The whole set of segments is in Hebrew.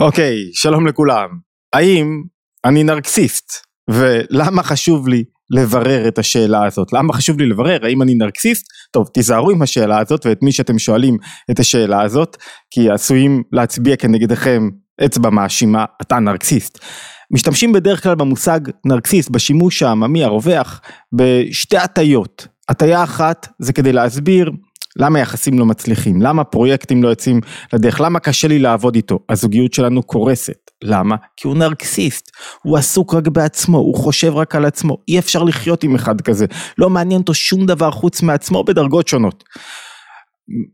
אוקיי, שלום לכולם. האם אני נרקסיסט? ולמה חשוב לי לברר את השאלה הזאת? למה חשוב לי לברר האם אני נרקסיסט? טוב, תיזהרו עם השאלה הזאת ואת מי שאתם שואלים את השאלה הזאת, כי עשויים להצביע כנגדכם אצבע מאשימה, אתה נרקסיסט. משתמשים בדרך כלל במושג נרקסיסט בשימוש העממי הרווח בשתי הטיות. הטיה אחת זה כדי להסביר למה יחסים לא מצליחים, למה פרויקטים לא יוצאים לדרך, למה קשה לי לעבוד איתו, הזוגיות שלנו קורסת, למה? כי הוא נרקסיסט, הוא עסוק רק בעצמו, הוא חושב רק על עצמו, אי אפשר לחיות עם אחד כזה, לא מעניין אותו שום דבר חוץ מעצמו בדרגות שונות.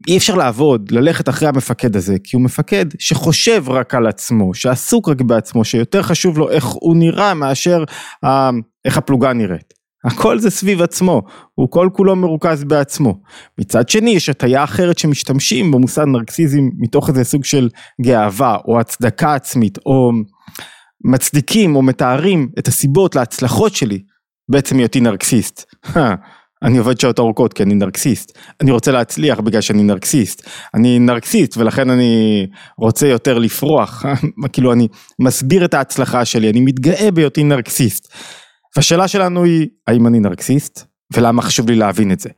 אי אפשר לעבוד, ללכת אחרי המפקד הזה, כי הוא מפקד שחושב רק על עצמו, שעסוק רק בעצמו, שיותר חשוב לו איך הוא נראה מאשר אה, איך הפלוגה נראית. הכל זה סביב עצמו, הוא כל כולו מרוכז בעצמו. מצד שני יש הטיה אחרת שמשתמשים במושג נרקסיזם מתוך איזה סוג של גאווה או הצדקה עצמית או מצדיקים או מתארים את הסיבות להצלחות שלי בעצם היותי נרקסיסט. אני עובד שעות ארוכות כי אני נרקסיסט, אני רוצה להצליח בגלל שאני נרקסיסט, אני נרקסיסט ולכן אני רוצה יותר לפרוח, כאילו אני מסביר את ההצלחה שלי, אני מתגאה בהיותי נרקסיסט. והשאלה שלנו היא, האם אני נרקסיסט? ולמה חשוב לי להבין את זה?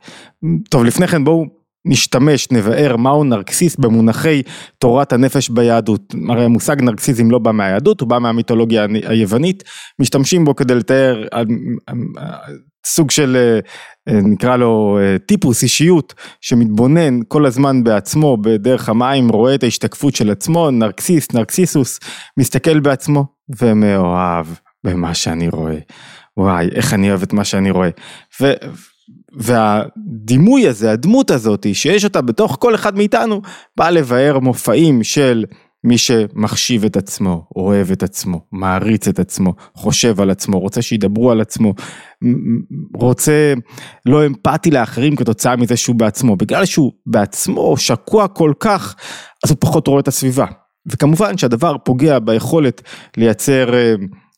טוב, לפני כן בואו נשתמש, נבאר מהו נרקסיסט במונחי תורת הנפש ביהדות. הרי המושג נרקסיזם לא בא מהיהדות, הוא בא מהמיתולוגיה היוונית, משתמשים בו כדי לתאר אה, אה, סוג של אה, נקרא לו טיפוס אישיות שמתבונן כל הזמן בעצמו בדרך המים רואה את ההשתקפות של עצמו נרקסיסט נרקסיסוס מסתכל בעצמו ומאוהב במה שאני רואה וואי, איך אני אוהב את מה שאני רואה. ו, והדימוי הזה, הדמות הזאת, שיש אותה בתוך כל אחד מאיתנו, בא לבאר מופעים של מי שמחשיב את עצמו, אוהב את עצמו, מעריץ את עצמו, חושב על עצמו, רוצה שידברו על עצמו, רוצה לא אמפתי לאחרים כתוצאה מזה שהוא בעצמו. בגלל שהוא בעצמו שקוע כל כך, אז הוא פחות רואה את הסביבה. וכמובן שהדבר פוגע ביכולת לייצר אה,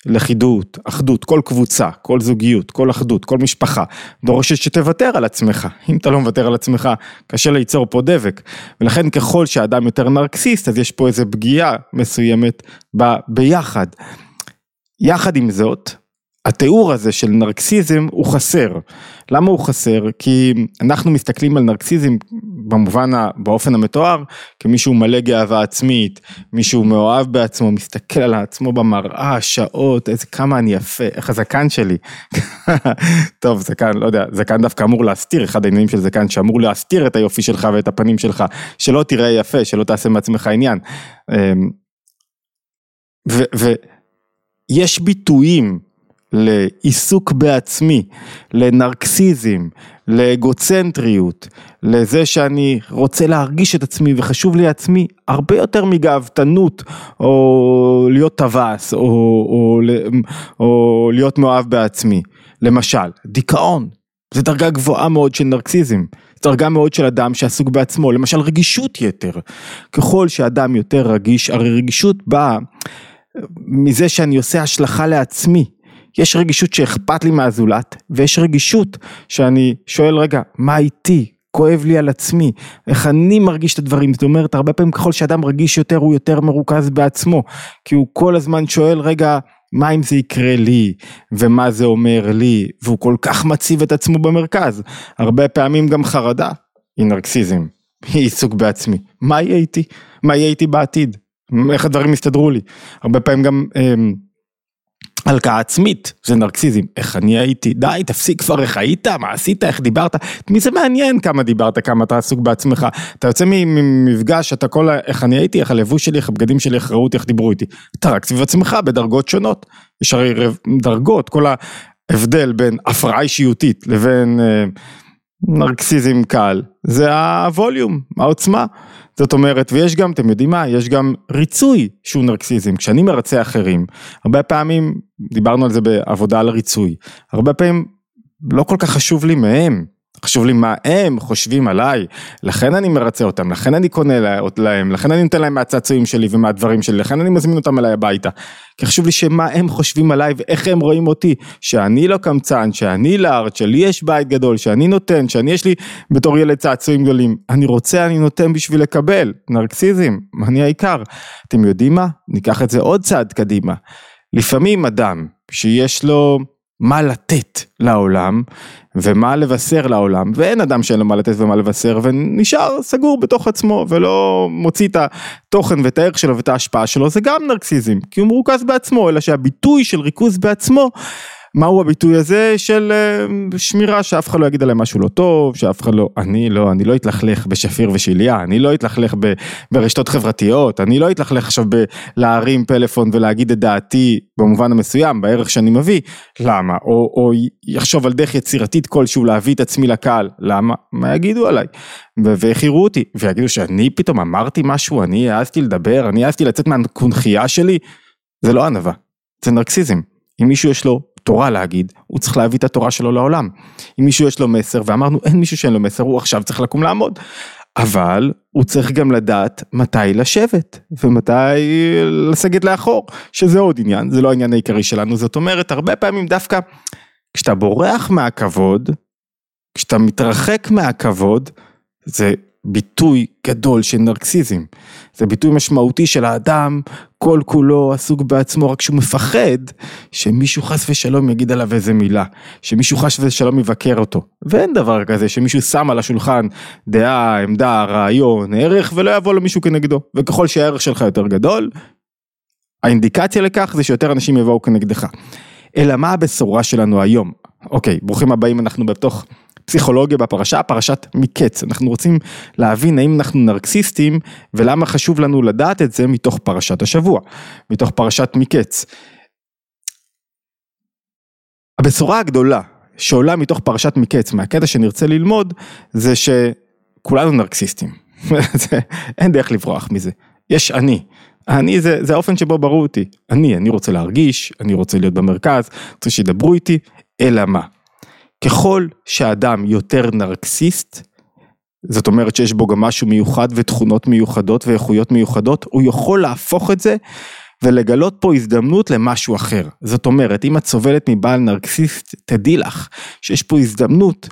לכידות, אחדות, כל קבוצה, כל זוגיות, כל אחדות, כל משפחה, דורשת שתוותר על עצמך. אם אתה לא מוותר על עצמך, קשה ליצור פה דבק. ולכן ככל שהאדם יותר נרקסיסט, אז יש פה איזו פגיעה מסוימת ביחד. יחד עם זאת, התיאור הזה של נרקסיזם הוא חסר. למה הוא חסר? כי אנחנו מסתכלים על נרקסיזם במובן, באופן המתואר, כמישהו מלא גאווה עצמית, מישהו מאוהב בעצמו, מסתכל על עצמו במראה, שעות, איזה כמה אני יפה, איך הזקן שלי. טוב, זקן, לא יודע, זקן דווקא אמור להסתיר, אחד העניינים של זקן שאמור להסתיר את היופי שלך ואת הפנים שלך, שלא תראה יפה, שלא תעשה מעצמך עניין. אמ, ויש ביטויים לעיסוק בעצמי, לנרקסיזם, לאגוצנטריות, לזה שאני רוצה להרגיש את עצמי וחשוב לי עצמי הרבה יותר מגאוותנות או להיות טווס או, או, או, או להיות מאוהב בעצמי. למשל, דיכאון, זו דרגה גבוהה מאוד של נרקסיזם, זו דרגה מאוד של אדם שעסוק בעצמו, למשל רגישות יתר. ככל שאדם יותר רגיש, הרי רגישות באה מזה שאני עושה השלכה לעצמי. יש רגישות שאכפת לי מהזולת, ויש רגישות שאני שואל רגע, מה איתי? כואב לי על עצמי, איך אני מרגיש את הדברים, זאת אומרת הרבה פעמים ככל שאדם רגיש יותר הוא יותר מרוכז בעצמו, כי הוא כל הזמן שואל רגע מה אם זה יקרה לי? ומה זה אומר לי? והוא כל כך מציב את עצמו במרכז, הרבה פעמים גם חרדה היא נרקסיזם, היא עיסוק בעצמי, מה יהיה איתי, מה יהיה איתי בעתיד, איך הדברים יסתדרו לי, הרבה פעמים גם אה, הלקאה עצמית. זה נרקסיזם, איך אני הייתי, די תפסיק כבר. איך היית, מה עשית, איך דיברת, את מי זה מעניין כמה דיברת, כמה אתה עסוק בעצמך, אתה יוצא ממפגש, אתה כל, איך אני הייתי, איך הלבוש שלי, איך הבגדים שלי, איך ראו אותי, איך דיברו איתי, אתה רק סביב עצמך בדרגות שונות, יש הרי דרגות, כל ההבדל בין הפרעה אישיותית לבין אה, נרקסיזם קל, זה הווליום, העוצמה. זאת אומרת, ויש גם, אתם יודעים מה, יש גם ריצוי שהוא נרקסיזם. כשאני מרצה אחרים, הרבה פעמים, דיברנו על זה בעבודה על ריצוי, הרבה פעמים לא כל כך חשוב לי מהם, חשוב לי מה הם חושבים עליי, לכן אני מרצה אותם, לכן אני קונה להם, לכן אני נותן להם מהצעצועים שלי ומהדברים שלי, לכן אני מזמין אותם אליי הביתה. כי חשוב לי שמה הם חושבים עליי ואיך הם רואים אותי, שאני לא קמצן, שאני לארט, שלי יש בית גדול, שאני נותן, שאני יש לי בתור ילד צעצועים גדולים. אני רוצה, אני נותן בשביל לקבל, נרקסיזם, אני העיקר. אתם יודעים מה? ניקח את זה עוד צעד קדימה. לפעמים אדם שיש לו מה לתת לעולם ומה לבשר לעולם ואין אדם שאין לו מה לתת ומה לבשר ונשאר סגור בתוך עצמו ולא מוציא את התוכן ואת הערך שלו ואת ההשפעה שלו זה גם נרקסיזם כי הוא מרוכז בעצמו אלא שהביטוי של ריכוז בעצמו מהו הביטוי הזה של אה, שמירה שאף אחד לא יגיד עליהם משהו לא טוב, שאף אחד לא, אני לא, אני לא אתלכלך בשפיר ושליה, אני לא אתלכלך ברשתות חברתיות, אני לא אתלכלך עכשיו בלהרים פלאפון ולהגיד את דעתי במובן המסוים, בערך שאני מביא, למה? או, או יחשוב על דרך יצירתית כלשהו להביא את עצמי לקהל, למה? מה יגידו עליי? ואיך יראו אותי? ויגידו שאני פתאום אמרתי משהו, אני העזתי לדבר, אני העזתי לצאת מהקונכייה שלי? זה לא ענווה, זה נרקסיזם. אם מישהו יש לו תורה להגיד, הוא צריך להביא את התורה שלו לעולם. אם מישהו יש לו מסר, ואמרנו אין מישהו שאין לו מסר, הוא עכשיו צריך לקום לעמוד. אבל הוא צריך גם לדעת מתי לשבת ומתי לסגת לאחור, שזה עוד עניין, זה לא העניין העיקרי שלנו, זאת אומרת הרבה פעמים דווקא כשאתה בורח מהכבוד, כשאתה מתרחק מהכבוד, זה ביטוי גדול של נרקסיזם. זה ביטוי משמעותי של האדם כל כולו עסוק בעצמו רק שהוא מפחד שמישהו חס ושלום יגיד עליו איזה מילה, שמישהו חס ושלום יבקר אותו. ואין דבר כזה שמישהו שם על השולחן דעה, עמדה, רעיון, ערך ולא יבוא לו מישהו כנגדו. וככל שהערך שלך יותר גדול, האינדיקציה לכך זה שיותר אנשים יבואו כנגדך. אלא מה הבשורה שלנו היום? אוקיי, ברוכים הבאים, אנחנו בתוך פסיכולוגיה בפרשה, פרשת מקץ. אנחנו רוצים להבין האם אנחנו נרקסיסטים ולמה חשוב לנו לדעת את זה מתוך פרשת השבוע, מתוך פרשת מקץ. הבשורה הגדולה שעולה מתוך פרשת מקץ, מהקטע שנרצה ללמוד, זה שכולנו נרקסיסטים. אין דרך לברוח מזה. יש אני. אני זה, זה האופן שבו ברור אותי. אני, אני רוצה להרגיש, אני רוצה להיות במרכז, רוצה שידברו איתי, אלא מה? ככל שאדם יותר נרקסיסט, זאת אומרת שיש בו גם משהו מיוחד ותכונות מיוחדות ואיכויות מיוחדות, הוא יכול להפוך את זה ולגלות פה הזדמנות למשהו אחר. זאת אומרת, אם את סובלת מבעל נרקסיסט, תדעי לך שיש פה הזדמנות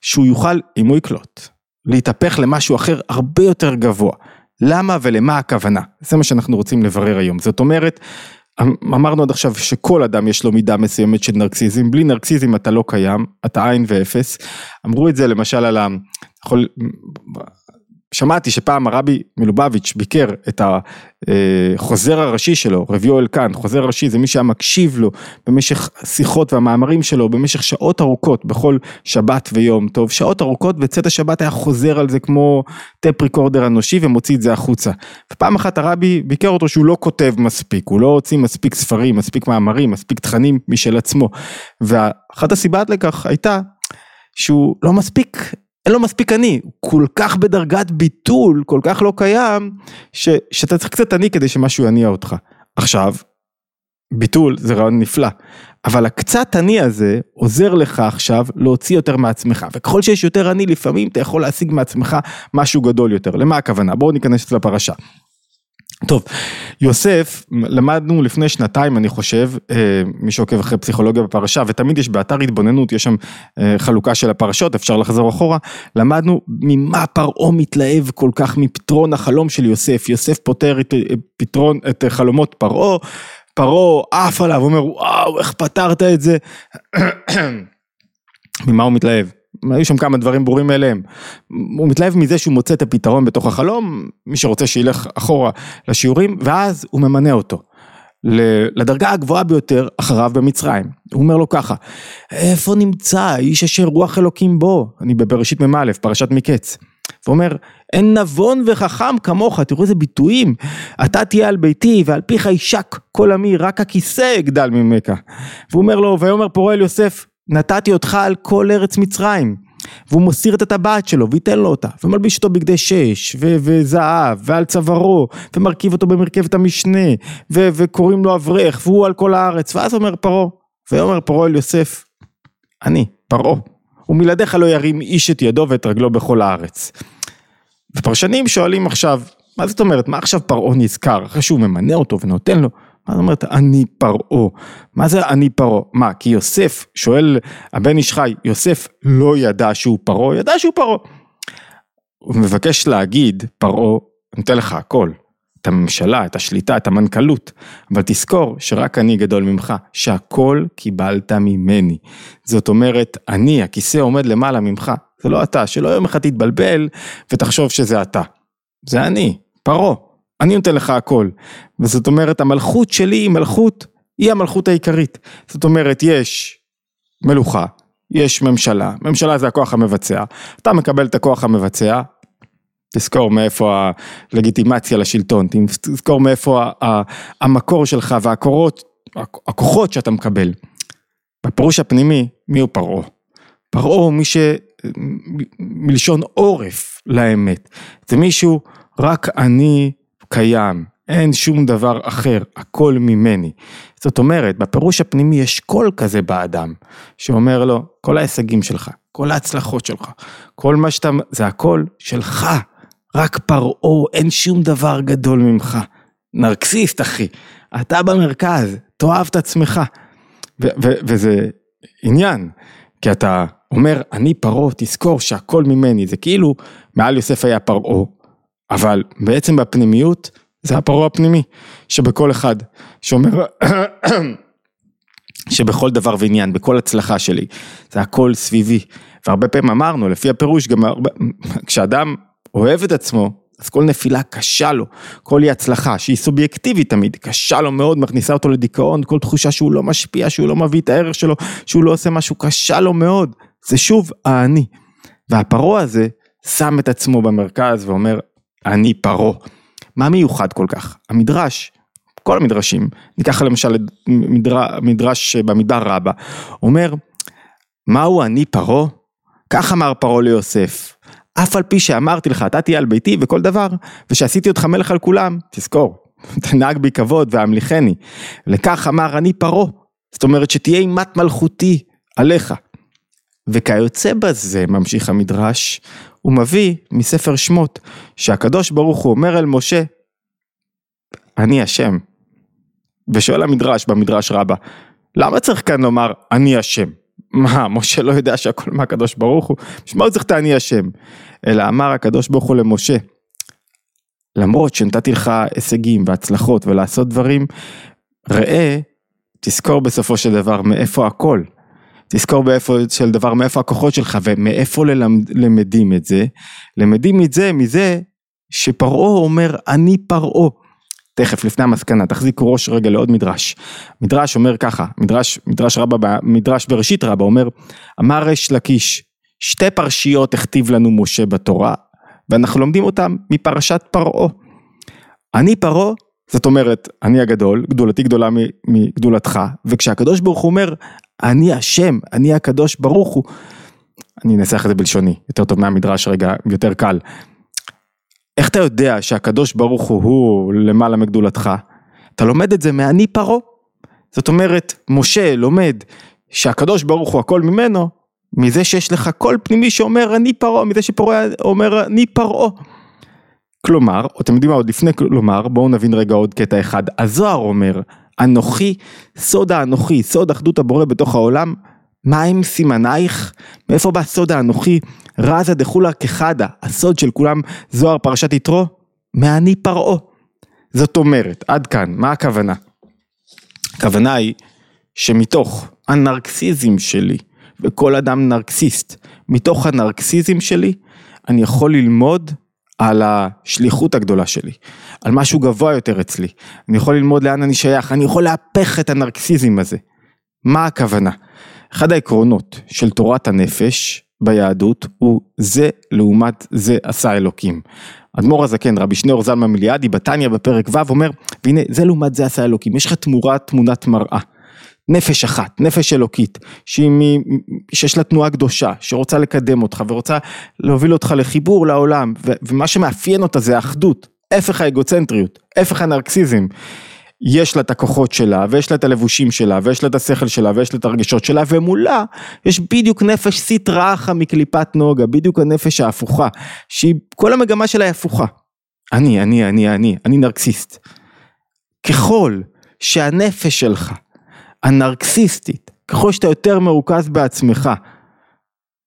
שהוא יוכל, אם הוא יקלוט, להתהפך למשהו אחר הרבה יותר גבוה. למה ולמה הכוונה? זה מה שאנחנו רוצים לברר היום. זאת אומרת, אמרנו עד עכשיו שכל אדם יש לו מידה מסוימת של נרקסיזם, בלי נרקסיזם אתה לא קיים, אתה עין ואפס. אמרו את זה למשל על ה... יכול, שמעתי שפעם הרבי מלובביץ' ביקר את החוזר הראשי שלו, רב יואל קאן, חוזר ראשי זה מי שהיה מקשיב לו במשך שיחות והמאמרים שלו במשך שעות ארוכות בכל שבת ויום טוב, שעות ארוכות וצאת השבת היה חוזר על זה כמו טפ ריקורדר אנושי ומוציא את זה החוצה. ופעם אחת הרבי ביקר אותו שהוא לא כותב מספיק, הוא לא הוציא מספיק ספרים, מספיק מאמרים, מספיק תכנים משל עצמו. ואחת הסיבות לכך הייתה שהוא לא מספיק אין לו מספיק אני, הוא כל כך בדרגת ביטול, כל כך לא קיים, ש, שאתה צריך קצת אני כדי שמשהו יניע אותך. עכשיו, ביטול זה רעיון נפלא, אבל הקצת אני הזה עוזר לך עכשיו להוציא יותר מעצמך, וככל שיש יותר אני לפעמים אתה יכול להשיג מעצמך משהו גדול יותר, למה הכוונה? בואו ניכנס לפרשה. טוב, יוסף, למדנו לפני שנתיים אני חושב, אה, מי שעוקב אחרי פסיכולוגיה בפרשה, ותמיד יש באתר התבוננות, יש שם אה, חלוקה של הפרשות, אפשר לחזור אחורה, למדנו ממה פרעה מתלהב כל כך מפתרון החלום של יוסף, יוסף פותר את, אה, פתרון, את חלומות פרעה, פרעה עף עליו, אומר וואו איך פתרת את זה, ממה הוא מתלהב? היו שם כמה דברים ברורים מאליהם. הוא מתלהב מזה שהוא מוצא את הפתרון בתוך החלום, מי שרוצה שילך אחורה לשיעורים, ואז הוא ממנה אותו. לדרגה הגבוהה ביותר אחריו במצרים. הוא אומר לו ככה, איפה נמצא האיש אשר רוח אלוקים בו? אני בבראשית מ"א, פרשת מקץ. הוא אומר, אין נבון וחכם כמוך, תראו איזה ביטויים, אתה תהיה על ביתי ועל פיך יישק כל עמי, רק הכיסא יגדל ממך. והוא אומר לו, ויאמר פורע אל יוסף, נתתי אותך על כל ארץ מצרים. והוא מוסיר את הטבעת שלו וייתן לו אותה ומלביש אותו בגדי שש ו- וזהב ועל צווארו ומרכיב אותו במרכבת המשנה ו- וקוראים לו אברך והוא על כל הארץ ואז אומר פרעה ויאמר פרעה אל יוסף אני פרעה ומלעדיך לא ירים איש את ידו ואת רגלו בכל הארץ. ופרשנים שואלים עכשיו, מה זאת אומרת, מה עכשיו פרעה נזכר, אחרי שהוא ממנה אותו ונותן לו, מה זאת אומרת אני פרעה? מה זה אני פרעה? מה, כי יוסף, שואל הבן איש חי, יוסף לא ידע שהוא פרעה? ידע שהוא פרעה. הוא מבקש להגיד, פרעה, אני אתן לך הכל, את הממשלה, את השליטה, את המנכ"לות, אבל תזכור שרק אני גדול ממך, שהכל קיבלת ממני. זאת אומרת, אני, הכיסא עומד למעלה ממך, זה לא אתה, שלא יום אחד תתבלבל ותחשוב שזה אתה. זה אני, פרעה, אני נותן לך הכל. וזאת אומרת, המלכות שלי היא מלכות, היא המלכות העיקרית. זאת אומרת, יש מלוכה, יש ממשלה, ממשלה זה הכוח המבצע, אתה מקבל את הכוח המבצע, תזכור מאיפה הלגיטימציה לשלטון, תזכור מאיפה המקור שלך והכוחות הכוחות שאתה מקבל. בפירוש הפנימי, מי הוא פרעה? פרעה הוא מי ש... מלשון עורף לאמת. זה מישהו, רק אני קיים, אין שום דבר אחר, הכל ממני. זאת אומרת, בפירוש הפנימי יש קול כזה באדם, שאומר לו, כל ההישגים שלך, כל ההצלחות שלך, כל מה שאתה, זה הכל שלך. רק פרעה, אין שום דבר גדול ממך. נרקסיסט אחי, אתה במרכז, תאהב את עצמך. וזה עניין, כי אתה אומר, אני פרעה, תזכור שהכל ממני, זה כאילו מעל יוסף היה פרעה, אבל בעצם בפנימיות זה הפרעה הפנימי שבכל אחד, שאומר, שבכל דבר ועניין, בכל הצלחה שלי, זה הכל סביבי. והרבה פעמים אמרנו, לפי הפירוש, גם הרבה, כשאדם אוהב את עצמו, אז כל נפילה קשה לו, כל אי הצלחה שהיא סובייקטיבית תמיד, קשה לו מאוד, מכניסה אותו לדיכאון, כל תחושה שהוא לא משפיע, שהוא לא מביא את הערך שלו, שהוא לא עושה משהו, קשה לו מאוד, זה שוב האני. והפרעה הזה שם את עצמו במרכז ואומר, אני פרעה. מה מיוחד כל כך? המדרש, כל המדרשים, ניקח למשל מדרש, מדרש במדבר רבה, אומר, מהו אני פרעה? כך אמר פרעה ליוסף, אף על פי שאמרתי לך, אתה תהיה על ביתי וכל דבר, ושעשיתי אותך מלך על כולם, תזכור, תנהג בי כבוד והמליכני. לכך אמר אני פרעה, זאת אומרת שתהיה אימת מלכותי עליך. וכיוצא בזה, ממשיך המדרש, הוא מביא מספר שמות, שהקדוש ברוך הוא אומר אל משה, אני השם. ושואל המדרש במדרש רבה, למה צריך כאן לומר אני השם? מה, משה לא יודע שהכל מהקדוש ברוך הוא? בשביל מה הוא צריך את אני השם? אלא אמר הקדוש ברוך הוא למשה, למרות שנתתי לך הישגים והצלחות ולעשות דברים, ראה, תזכור בסופו של דבר מאיפה הכל. תזכור באיפה של דבר מאיפה הכוחות שלך ומאיפה ללמד, למדים את זה, למדים את זה מזה שפרעה אומר אני פרעה. תכף לפני המסקנה תחזיקו ראש רגע לעוד מדרש. מדרש אומר ככה, מדרש, מדרש רבה, מדרש בראשית רבה אומר, אמר ריש לקיש, שתי פרשיות הכתיב לנו משה בתורה, ואנחנו לומדים אותם מפרשת פרעה. אני פרעה, זאת אומרת, אני הגדול, גדולתי גדולה מגדולתך, וכשהקדוש ברוך הוא אומר, אני השם, אני הקדוש ברוך הוא, אני אנסח את זה בלשוני, יותר טוב מהמדרש רגע, יותר קל. איך אתה יודע שהקדוש ברוך הוא הוא למעלה מגדולתך? אתה לומד את זה מאני פרעה. זאת אומרת, משה לומד שהקדוש ברוך הוא הכל ממנו, מזה שיש לך קול פנימי שאומר אני פרעה, מזה שפרעה אומר אני פרעה. כלומר, אתם יודעים מה עוד לפני כלומר, בואו נבין רגע עוד קטע אחד. הזוהר אומר, אנוכי, סוד האנוכי, סוד אחדות הבורא בתוך העולם, מה הם סימנייך? מאיפה בא סוד האנוכי? רזה דחולה כחדה, הסוד של כולם, זוהר פרשת יתרו? מאני פרעה. זאת אומרת, עד כאן, מה הכוונה? הכוונה היא שמתוך הנרקסיזם שלי, וכל אדם נרקסיסט, מתוך הנרקסיזם שלי, אני יכול ללמוד על השליחות הגדולה שלי, על משהו גבוה יותר אצלי. אני יכול ללמוד לאן אני שייך, אני יכול להפך את הנרקסיזם הזה. מה הכוונה? אחד העקרונות של תורת הנפש ביהדות הוא זה לעומת זה עשה אלוקים. אדמו"ר הזקן רבי שניאור זלמן מיליאדי בתניא בפרק ו' אומר והנה זה לעומת זה עשה אלוקים יש לך תמורה תמונת מראה. נפש אחת, נפש אלוקית. שיש לה תנועה קדושה, שרוצה לקדם אותך ורוצה להוביל אותך לחיבור לעולם. ומה שמאפיין אותה זה האחדות, הפך האגוצנטריות, הפך הנרקסיזם. יש לה את הכוחות שלה, ויש לה את הלבושים שלה, ויש לה את השכל שלה, ויש לה את הרגשות שלה, ומולה יש בדיוק נפש סטרא אחא מקליפת נוגה, בדיוק הנפש ההפוכה, שהיא, כל המגמה שלה היא הפוכה. אני, אני, אני, אני, אני נרקסיסט. ככל שהנפש שלך, הנרקסיסטית, ככל שאתה יותר מרוכז בעצמך,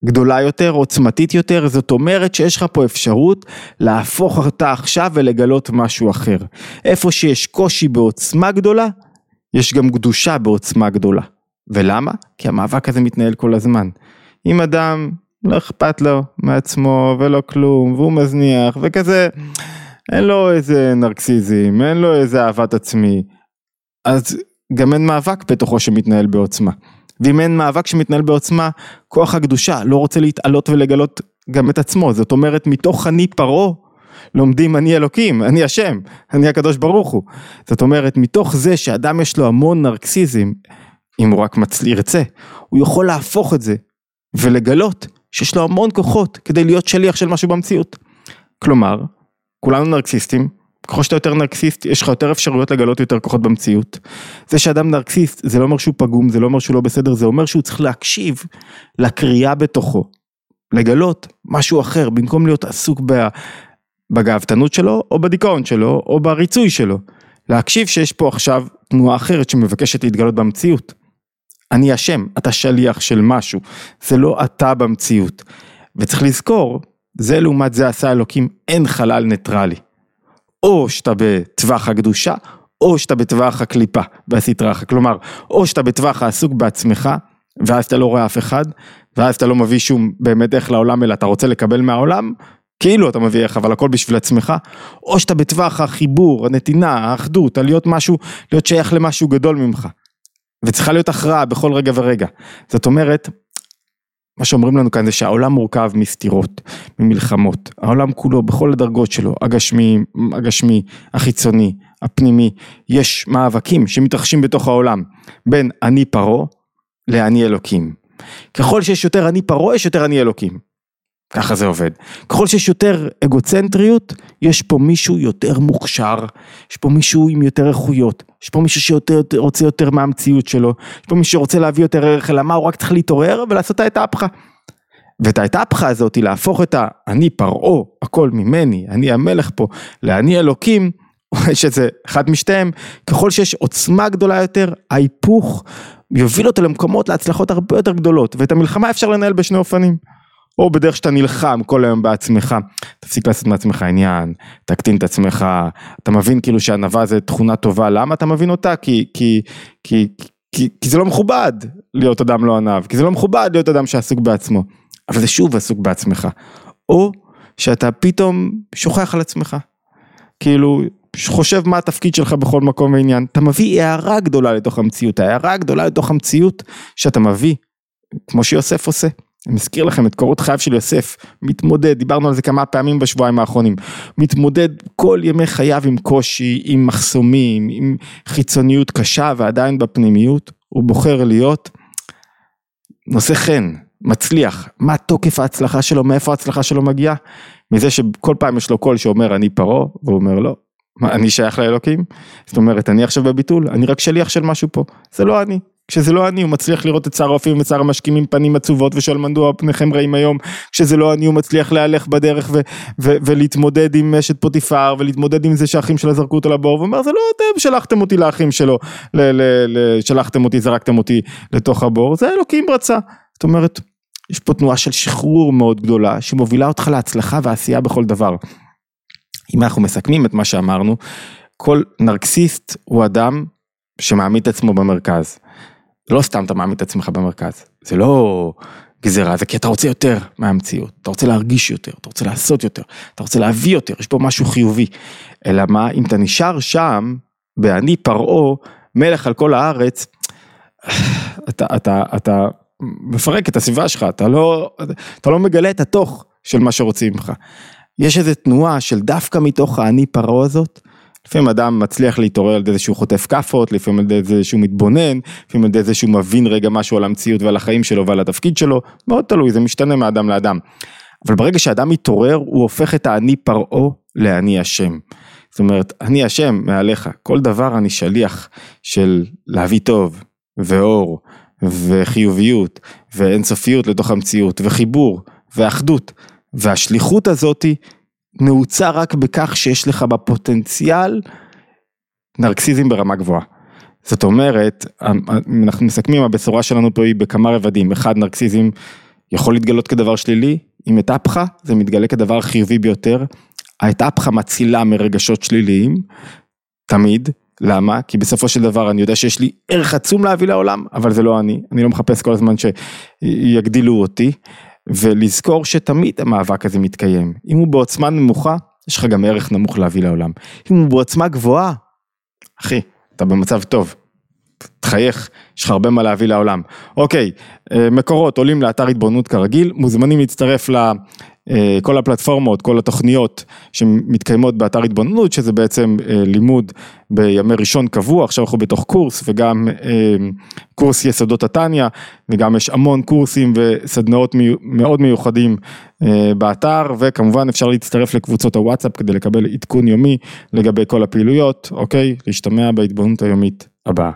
גדולה יותר, עוצמתית יותר, זאת אומרת שיש לך פה אפשרות להפוך אותה עכשיו ולגלות משהו אחר. איפה שיש קושי בעוצמה גדולה, יש גם קדושה בעוצמה גדולה. ולמה? כי המאבק הזה מתנהל כל הזמן. אם אדם לא אכפת לו מעצמו ולא כלום, והוא מזניח, וכזה, אין לו איזה נרקסיזם, אין לו איזה אהבת עצמי, אז גם אין מאבק בתוכו שמתנהל בעוצמה. ואם אין מאבק שמתנהל בעוצמה, כוח הקדושה לא רוצה להתעלות ולגלות גם את עצמו, זאת אומרת מתוך אני פרעה לומדים אני אלוקים, אני השם, אני הקדוש ברוך הוא. זאת אומרת מתוך זה שאדם יש לו המון נרקסיזם, אם הוא רק מצל... ירצה, הוא יכול להפוך את זה ולגלות שיש לו המון כוחות כדי להיות שליח של משהו במציאות. כלומר, כולנו נרקסיסטים, ככל שאתה יותר נרקסיסט, יש לך יותר אפשרויות לגלות יותר כוחות במציאות. זה שאדם נרקסיסט, זה לא אומר שהוא פגום, זה לא אומר שהוא לא בסדר, זה אומר שהוא צריך להקשיב לקריאה בתוכו. לגלות משהו אחר, במקום להיות עסוק בגאוותנות שלו, או בדיכאון שלו, או בריצוי שלו. להקשיב שיש פה עכשיו תנועה אחרת שמבקשת להתגלות במציאות. אני השם, אתה שליח של משהו, זה לא אתה במציאות. וצריך לזכור, זה לעומת זה עשה אלוקים, אין חלל ניטרלי. או שאתה בטווח הקדושה, או שאתה בטווח הקליפה והסטרה, כלומר, או שאתה בטווח העסוק בעצמך, ואז אתה לא רואה אף אחד, ואז אתה לא מביא שום באמת איך לעולם, אלא אתה רוצה לקבל מהעולם, כאילו אתה מביא איך, אבל הכל בשביל עצמך, או שאתה בטווח החיבור, הנתינה, האחדות, להיות משהו, להיות שייך למשהו גדול ממך. וצריכה להיות הכרעה בכל רגע ורגע. זאת אומרת, מה שאומרים לנו כאן זה שהעולם מורכב מסתירות, ממלחמות, העולם כולו בכל הדרגות שלו, הגשמי, הגשמי, החיצוני, הפנימי, יש מאבקים שמתרחשים בתוך העולם, בין אני פרעה לאני אלוקים. ככל שיש יותר אני פרעה, יש יותר אני אלוקים. ככה זה עובד. ככל שיש יותר אגוצנטריות, יש פה מישהו יותר מוכשר, יש פה מישהו עם יותר איכויות, יש פה מישהו שרוצה יותר מהמציאות שלו, יש פה מישהו שרוצה להביא יותר ערך אלא מה, הוא רק צריך להתעורר ולעשות את האתהפכה. ואת האתהפכה הזאת, להפוך את ה"אני פרעה, הכל ממני, אני המלך פה", ל"אני אלוקים", יש איזה אחד משתיהם, ככל שיש עוצמה גדולה יותר, ההיפוך יוביל אותו למקומות, להצלחות הרבה יותר גדולות, ואת המלחמה אפשר לנהל בשני אופנים. או בדרך שאתה נלחם כל היום בעצמך, תפסיק לעשות מעצמך עניין, תקטין את עצמך, אתה מבין כאילו שענווה זה תכונה טובה, למה אתה מבין אותה? כי, כי, כי, כי, כי זה לא מכובד להיות אדם לא ענב, כי זה לא מכובד להיות אדם שעסוק בעצמו, אבל זה שוב עסוק בעצמך, או שאתה פתאום שוכח על עצמך, כאילו חושב מה התפקיד שלך בכל מקום ועניין, אתה מביא הערה גדולה לתוך המציאות, הערה הגדולה לתוך המציאות שאתה מביא, כמו שיוסף עושה. אני מזכיר לכם את קורות חייו של יוסף, מתמודד, דיברנו על זה כמה פעמים בשבועיים האחרונים, מתמודד כל ימי חייו עם קושי, עם מחסומים, עם חיצוניות קשה ועדיין בפנימיות, הוא בוחר להיות נושא חן, מצליח, מה תוקף ההצלחה שלו, מאיפה ההצלחה שלו מגיעה? מזה שכל פעם יש לו קול שאומר אני פרעה, והוא אומר לא, מה, אני שייך לאלוקים? זאת אומרת אני עכשיו בביטול, אני רק שליח של משהו פה, זה לא אני, כשזה לא אני הוא מצליח לראות את שר האופים ואת שר המשקים עם פנים עצובות ושואל מדוע פניכם רעים היום כשזה לא אני הוא מצליח להלך בדרך ו- ו- ולהתמודד עם אשת פוטיפר ולהתמודד עם זה שהאחים שלה זרקו אותו לבור ואומר זה לא אתם שלחתם אותי לאחים שלו ל- ל- ל- שלחתם אותי זרקתם אותי לתוך הבור זה אלוקים רצה זאת אומרת יש פה תנועה של שחרור מאוד גדולה שמובילה אותך להצלחה ועשייה בכל דבר. אם אנחנו מסכמים את מה שאמרנו כל נרקסיסט הוא אדם שמעמיד את עצמו במרכז. לא סתם אתה מעמיד את עצמך במרכז, זה לא גזירה, זה כי אתה רוצה יותר מהמציאות, אתה רוצה להרגיש יותר, אתה רוצה לעשות יותר, אתה רוצה להביא יותר, יש פה משהו חיובי. אלא מה, אם אתה נשאר שם, ואני פרעה, מלך על כל הארץ, אתה, אתה, אתה מפרק את הסביבה שלך, אתה לא, אתה לא מגלה את התוך של מה שרוצים ממך. יש איזו תנועה של דווקא מתוך האני פרעה הזאת, לפעמים אדם מצליח להתעורר על ידי זה שהוא חוטף כאפות, לפעמים על ידי זה שהוא מתבונן, לפעמים על ידי זה שהוא מבין רגע משהו על המציאות ועל החיים שלו ועל התפקיד שלו, מאוד תלוי, זה משתנה מאדם לאדם. אבל ברגע שאדם מתעורר, הוא הופך את האני פרעה לאני השם. זאת אומרת, אני השם מעליך, כל דבר אני שליח של להביא טוב ואור וחיוביות ואינסופיות לתוך המציאות וחיבור ואחדות והשליחות הזאתי נעוצה רק בכך שיש לך בפוטנציאל נרקסיזם ברמה גבוהה. זאת אומרת, אנחנו מסכמים, הבשורה שלנו פה היא בכמה רבדים, אחד נרקסיזם יכול להתגלות כדבר שלילי, אם אתהפכה זה מתגלה כדבר חיובי ביותר, האתהפכה מצילה מרגשות שליליים, תמיד, למה? כי בסופו של דבר אני יודע שיש לי ערך עצום להביא לעולם, אבל זה לא אני, אני לא מחפש כל הזמן שיגדילו אותי, ולזכור שתמיד המאבק הזה מתקיים, אם הוא בעוצמה נמוכה, יש לך גם ערך נמוך להביא לעולם, אם הוא בעוצמה גבוהה, אחי, אתה במצב טוב. תחייך, יש לך הרבה מה להביא לעולם. אוקיי, אה, מקורות עולים לאתר התבוננות כרגיל, מוזמנים להצטרף אה, הפלטפורמות, כל התוכניות שמתקיימות באתר התבוננות, שזה בעצם אה, לימוד בימי ראשון קבוע, עכשיו אנחנו בתוך קורס וגם קורס יסודות התניא, וגם יש המון קורסים וסדנאות מאוד מיוחדים באתר, וכמובן אפשר להצטרף לקבוצות הוואטסאפ כדי לקבל עדכון יומי לגבי כל הפעילויות, אוקיי? להשתמע בהתבוננות היומית הבאה.